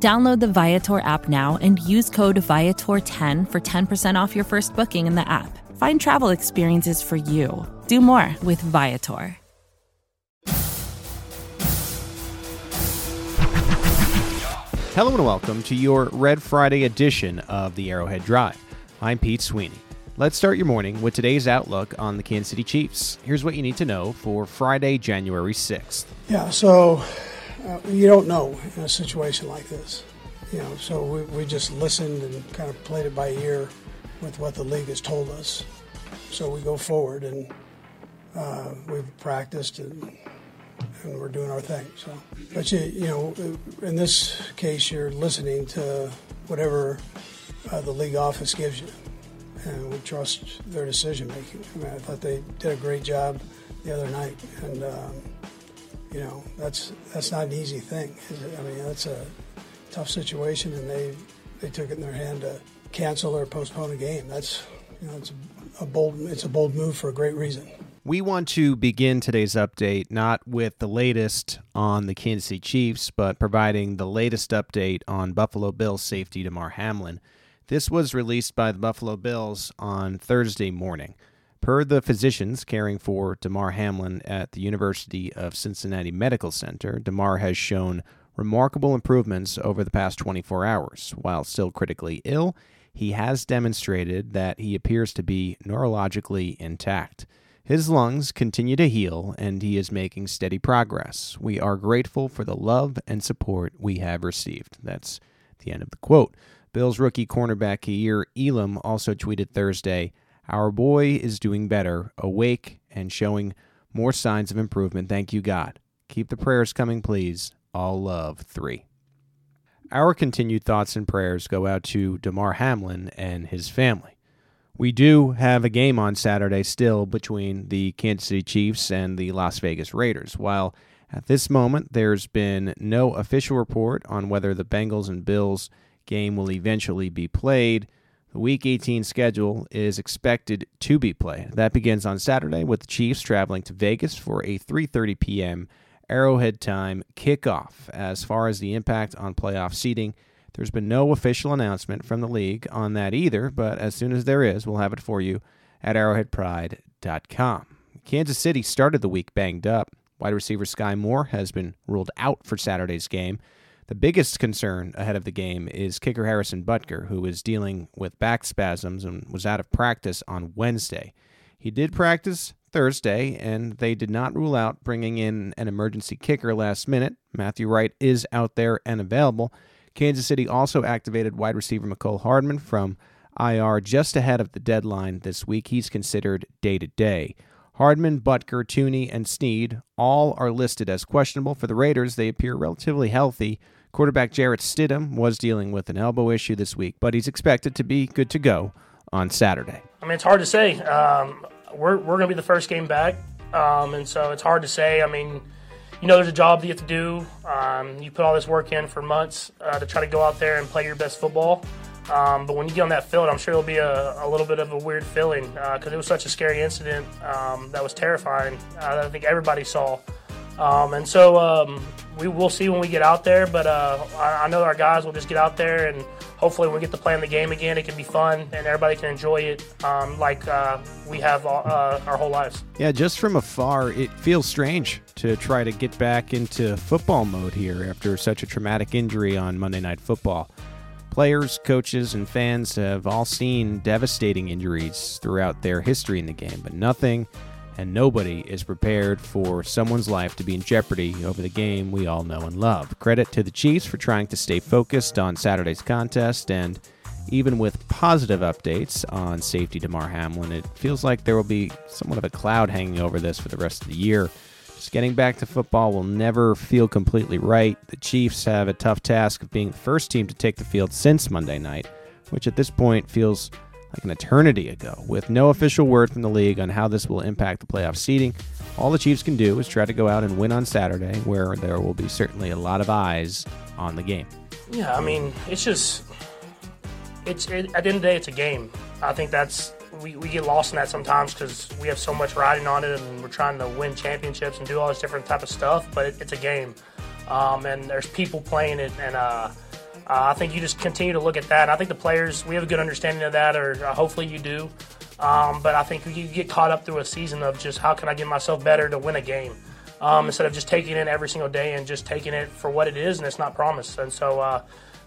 Download the Viator app now and use code Viator10 for 10% off your first booking in the app. Find travel experiences for you. Do more with Viator. Hello and welcome to your Red Friday edition of the Arrowhead Drive. I'm Pete Sweeney. Let's start your morning with today's outlook on the Kansas City Chiefs. Here's what you need to know for Friday, January 6th. Yeah, so uh, you don't know in a situation like this. You know, so we, we just listened and kind of played it by ear with what the league has told us. So we go forward and uh, we've practiced and and we're doing our thing. So, but you, you know, in this case, you're listening to whatever uh, the league office gives you, and we trust their decision making. I mean, I thought they did a great job the other night, and um, you know, that's that's not an easy thing. I mean, that's a tough situation, and they they took it in their hand to cancel or postpone a game. That's you know, it's a bold it's a bold move for a great reason. We want to begin today's update not with the latest on the Kansas City Chiefs, but providing the latest update on Buffalo Bills safety Damar Hamlin. This was released by the Buffalo Bills on Thursday morning. Per the physicians caring for Damar Hamlin at the University of Cincinnati Medical Center, Damar has shown remarkable improvements over the past 24 hours. While still critically ill, he has demonstrated that he appears to be neurologically intact. His lungs continue to heal, and he is making steady progress. We are grateful for the love and support we have received. That's the end of the quote. Bills rookie cornerback Kaiir Elam also tweeted Thursday Our boy is doing better, awake, and showing more signs of improvement. Thank you, God. Keep the prayers coming, please. All love. Three. Our continued thoughts and prayers go out to Damar Hamlin and his family. We do have a game on Saturday still between the Kansas City Chiefs and the Las Vegas Raiders. While at this moment there's been no official report on whether the Bengals and Bills game will eventually be played, the Week 18 schedule is expected to be played. That begins on Saturday with the Chiefs traveling to Vegas for a 3:30 p.m. Arrowhead time kickoff. As far as the impact on playoff seeding, there's been no official announcement from the league on that either, but as soon as there is, we'll have it for you at arrowheadpride.com. Kansas City started the week banged up. Wide receiver Skyy Moore has been ruled out for Saturday's game. The biggest concern ahead of the game is kicker Harrison Butker, who is dealing with back spasms and was out of practice on Wednesday. He did practice Thursday, and they did not rule out bringing in an emergency kicker last minute. Matthew Wright is out there and available. Kansas City also activated wide receiver Mecole Hardman from IR just ahead of the deadline this week. He's considered day to day. Hardman, Butker, Thuney, and Sneed all are listed as questionable. For the Raiders, they appear relatively healthy. Quarterback Jarrett Stidham was dealing with an elbow issue this week, but he's expected to be good to go on Saturday. I mean, it's hard to say. Um, we're we're going to be the first game back, um, and so it's hard to say. I mean, you know there's a job that you have to do. Um, you put all this work in for months uh, to try to go out there and play your best football. Um, but when you get on that field, I'm sure it'll be a, a little bit of a weird feeling because uh, it was such a scary incident um, that was terrifying uh, that I think everybody saw. Um, and so um, we will see when we get out there, but uh, I, I, know our guys will just get out there and hopefully when we get to play in the game again, it can be fun and everybody can enjoy it um, like uh, we have all, uh, our whole lives. Yeah, just from afar, it feels strange to try to get back into football mode here after such a traumatic injury on Monday Night Football. Players, coaches, and fans have all seen devastating injuries throughout their history in the game, but nothing and nobody is prepared for someone's life to be in jeopardy over the game we all know and love. Credit to the Chiefs for trying to stay focused on Saturday's contest, and even with positive updates on safety Damar Hamlin, it feels like there will be somewhat of a cloud hanging over this for the rest of the year. Just getting back to football will never feel completely right. The Chiefs have a tough task of being the first team to take the field since Monday night, which at this point feels like an eternity ago. With no official word from the league on how this will impact the playoff seeding, all the Chiefs can do is try to go out and win on Saturday, where there will be certainly a lot of eyes on the game. Yeah, I mean, it's just, it's it, at the end of the day, it's a game. I think that's we, we get lost in that sometimes because we have so much riding on it and we're trying to win championships and do all this different type of stuff. But it, it's a game, um, and there's people playing it, and uh, uh, I think you just continue to look at that. I think the players we have a good understanding of that, or uh, hopefully you do. Um, but I think you get caught up through a season of just how can I get myself better to win a game. Um, instead of just taking it every single day and just taking it for what it is and it's not promised. And so uh,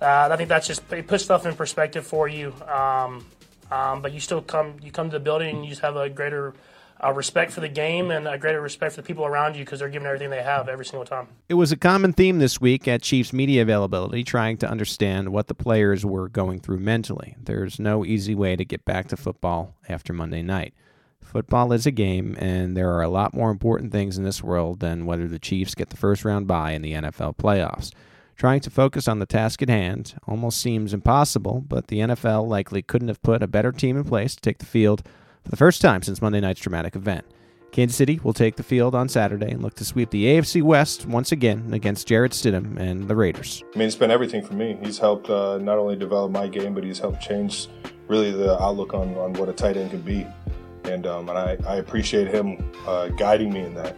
uh, I think that's just it puts stuff in perspective for you. Um, um, but you still come you come to the building and you just have a greater uh, respect for the game and a greater respect for the people around you because they're giving everything they have every single time. It was a common theme this week at Chiefs media availability, trying to understand what the players were going through mentally. There's no easy way to get back to football after Monday night. Football is a game, and there are a lot more important things in this world than whether the Chiefs get the first round bye in the NFL playoffs. Trying to focus on the task at hand almost seems impossible, but the NFL likely couldn't have put a better team in place to take the field for the first time since Monday night's dramatic event. Kansas City will take the field on Saturday and look to sweep the AFC West once again against Jarrett Stidham and the Raiders. I mean, it's been everything for me. He's helped uh, not only develop my game, but he's helped change really the outlook on, on what a tight end can be. And, um, and I, I, appreciate him uh, guiding me in that.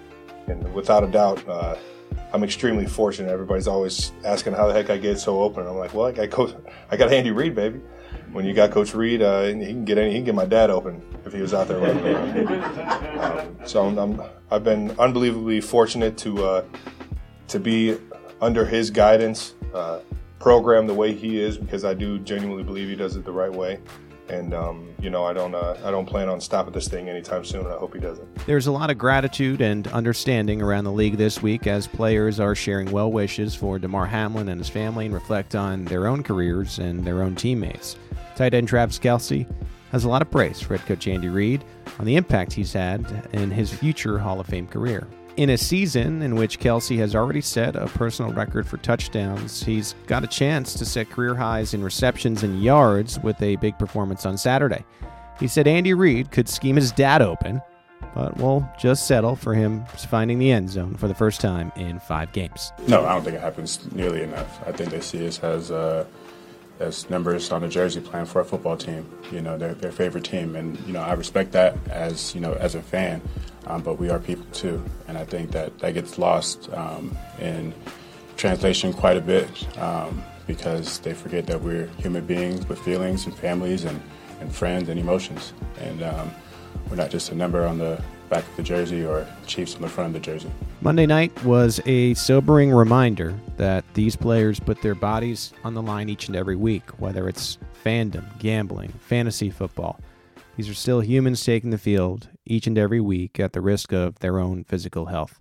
And without a doubt, uh, I'm extremely fortunate. Everybody's always asking how the heck I get so open. I'm like, well, I got I got Andy Reid, baby. When you got Coach Reid, uh, he can get any, he can get my dad open if he was out there running around. Um, so I'm, I'm, I've been unbelievably fortunate to uh, to be under his guidance, uh, program the way he is because I do genuinely believe he does it the right way and um, you know I don't uh, I don't plan on stopping this thing anytime soon. And I hope he doesn't. There's a lot of gratitude and understanding around the league this week as players are sharing well wishes for Damar Hamlin and his family and reflect on their own careers and their own teammates. Tight end Travis Kelce has a lot of praise for head coach Andy Reid on the impact he's had in his future Hall of Fame career in a season in which Kelce has already set a personal record for touchdowns, he's got a chance to set career highs in receptions and yards with a big performance on Saturday. He said Andy Reid could scheme his dad open, but we'll just settle for him finding the end zone for the first time in five games. No, I don't think it happens nearly enough. I think they see us as uh, as numbers on a jersey playing for a football team. You know, their their favorite team, and you know I respect that as you know as a fan um, but we are people too. And I think that that gets lost um, in translation quite a bit um, because they forget that we're human beings with feelings and families and, and friends and emotions. And um, we're not just a number on the back of the jersey or Chiefs on the front of the jersey. Monday night was a sobering reminder that these players put their bodies on the line each and every week, whether it's fandom, gambling, fantasy football. These are still humans taking the field each and every week at the risk of their own physical health.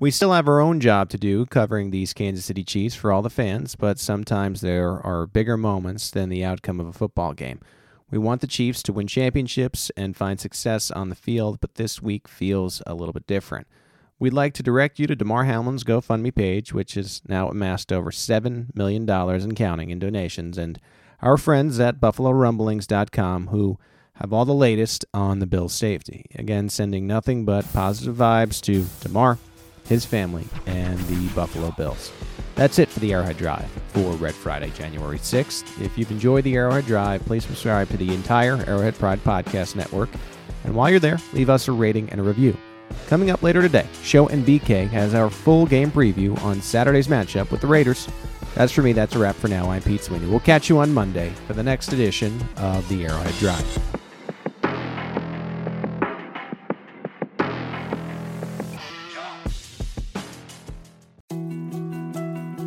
We still have our own job to do covering these Kansas City Chiefs for all the fans, but sometimes there are bigger moments than the outcome of a football game. We want the Chiefs to win championships and find success on the field, but this week feels a little bit different. We'd like to direct you to Damar Hamlin's GoFundMe page, which has now amassed over $7 million and counting in donations, and our friends at BuffaloRumblings.com who have all the latest on the Bills' safety. Again, sending nothing but positive vibes to Damar, his family, and the Buffalo Bills. That's it for the Arrowhead Drive for Red Friday, January 6th. If you've enjoyed the Arrowhead Drive, please subscribe to the entire Arrowhead Pride Podcast Network. And while you're there, leave us a rating and a review. Coming up later today, Show and BK has our full game preview on Saturday's matchup with the Raiders. That's for me, that's a wrap for now. I'm Pete Sweeney. We'll catch you on Monday for the next edition of the Arrowhead Drive.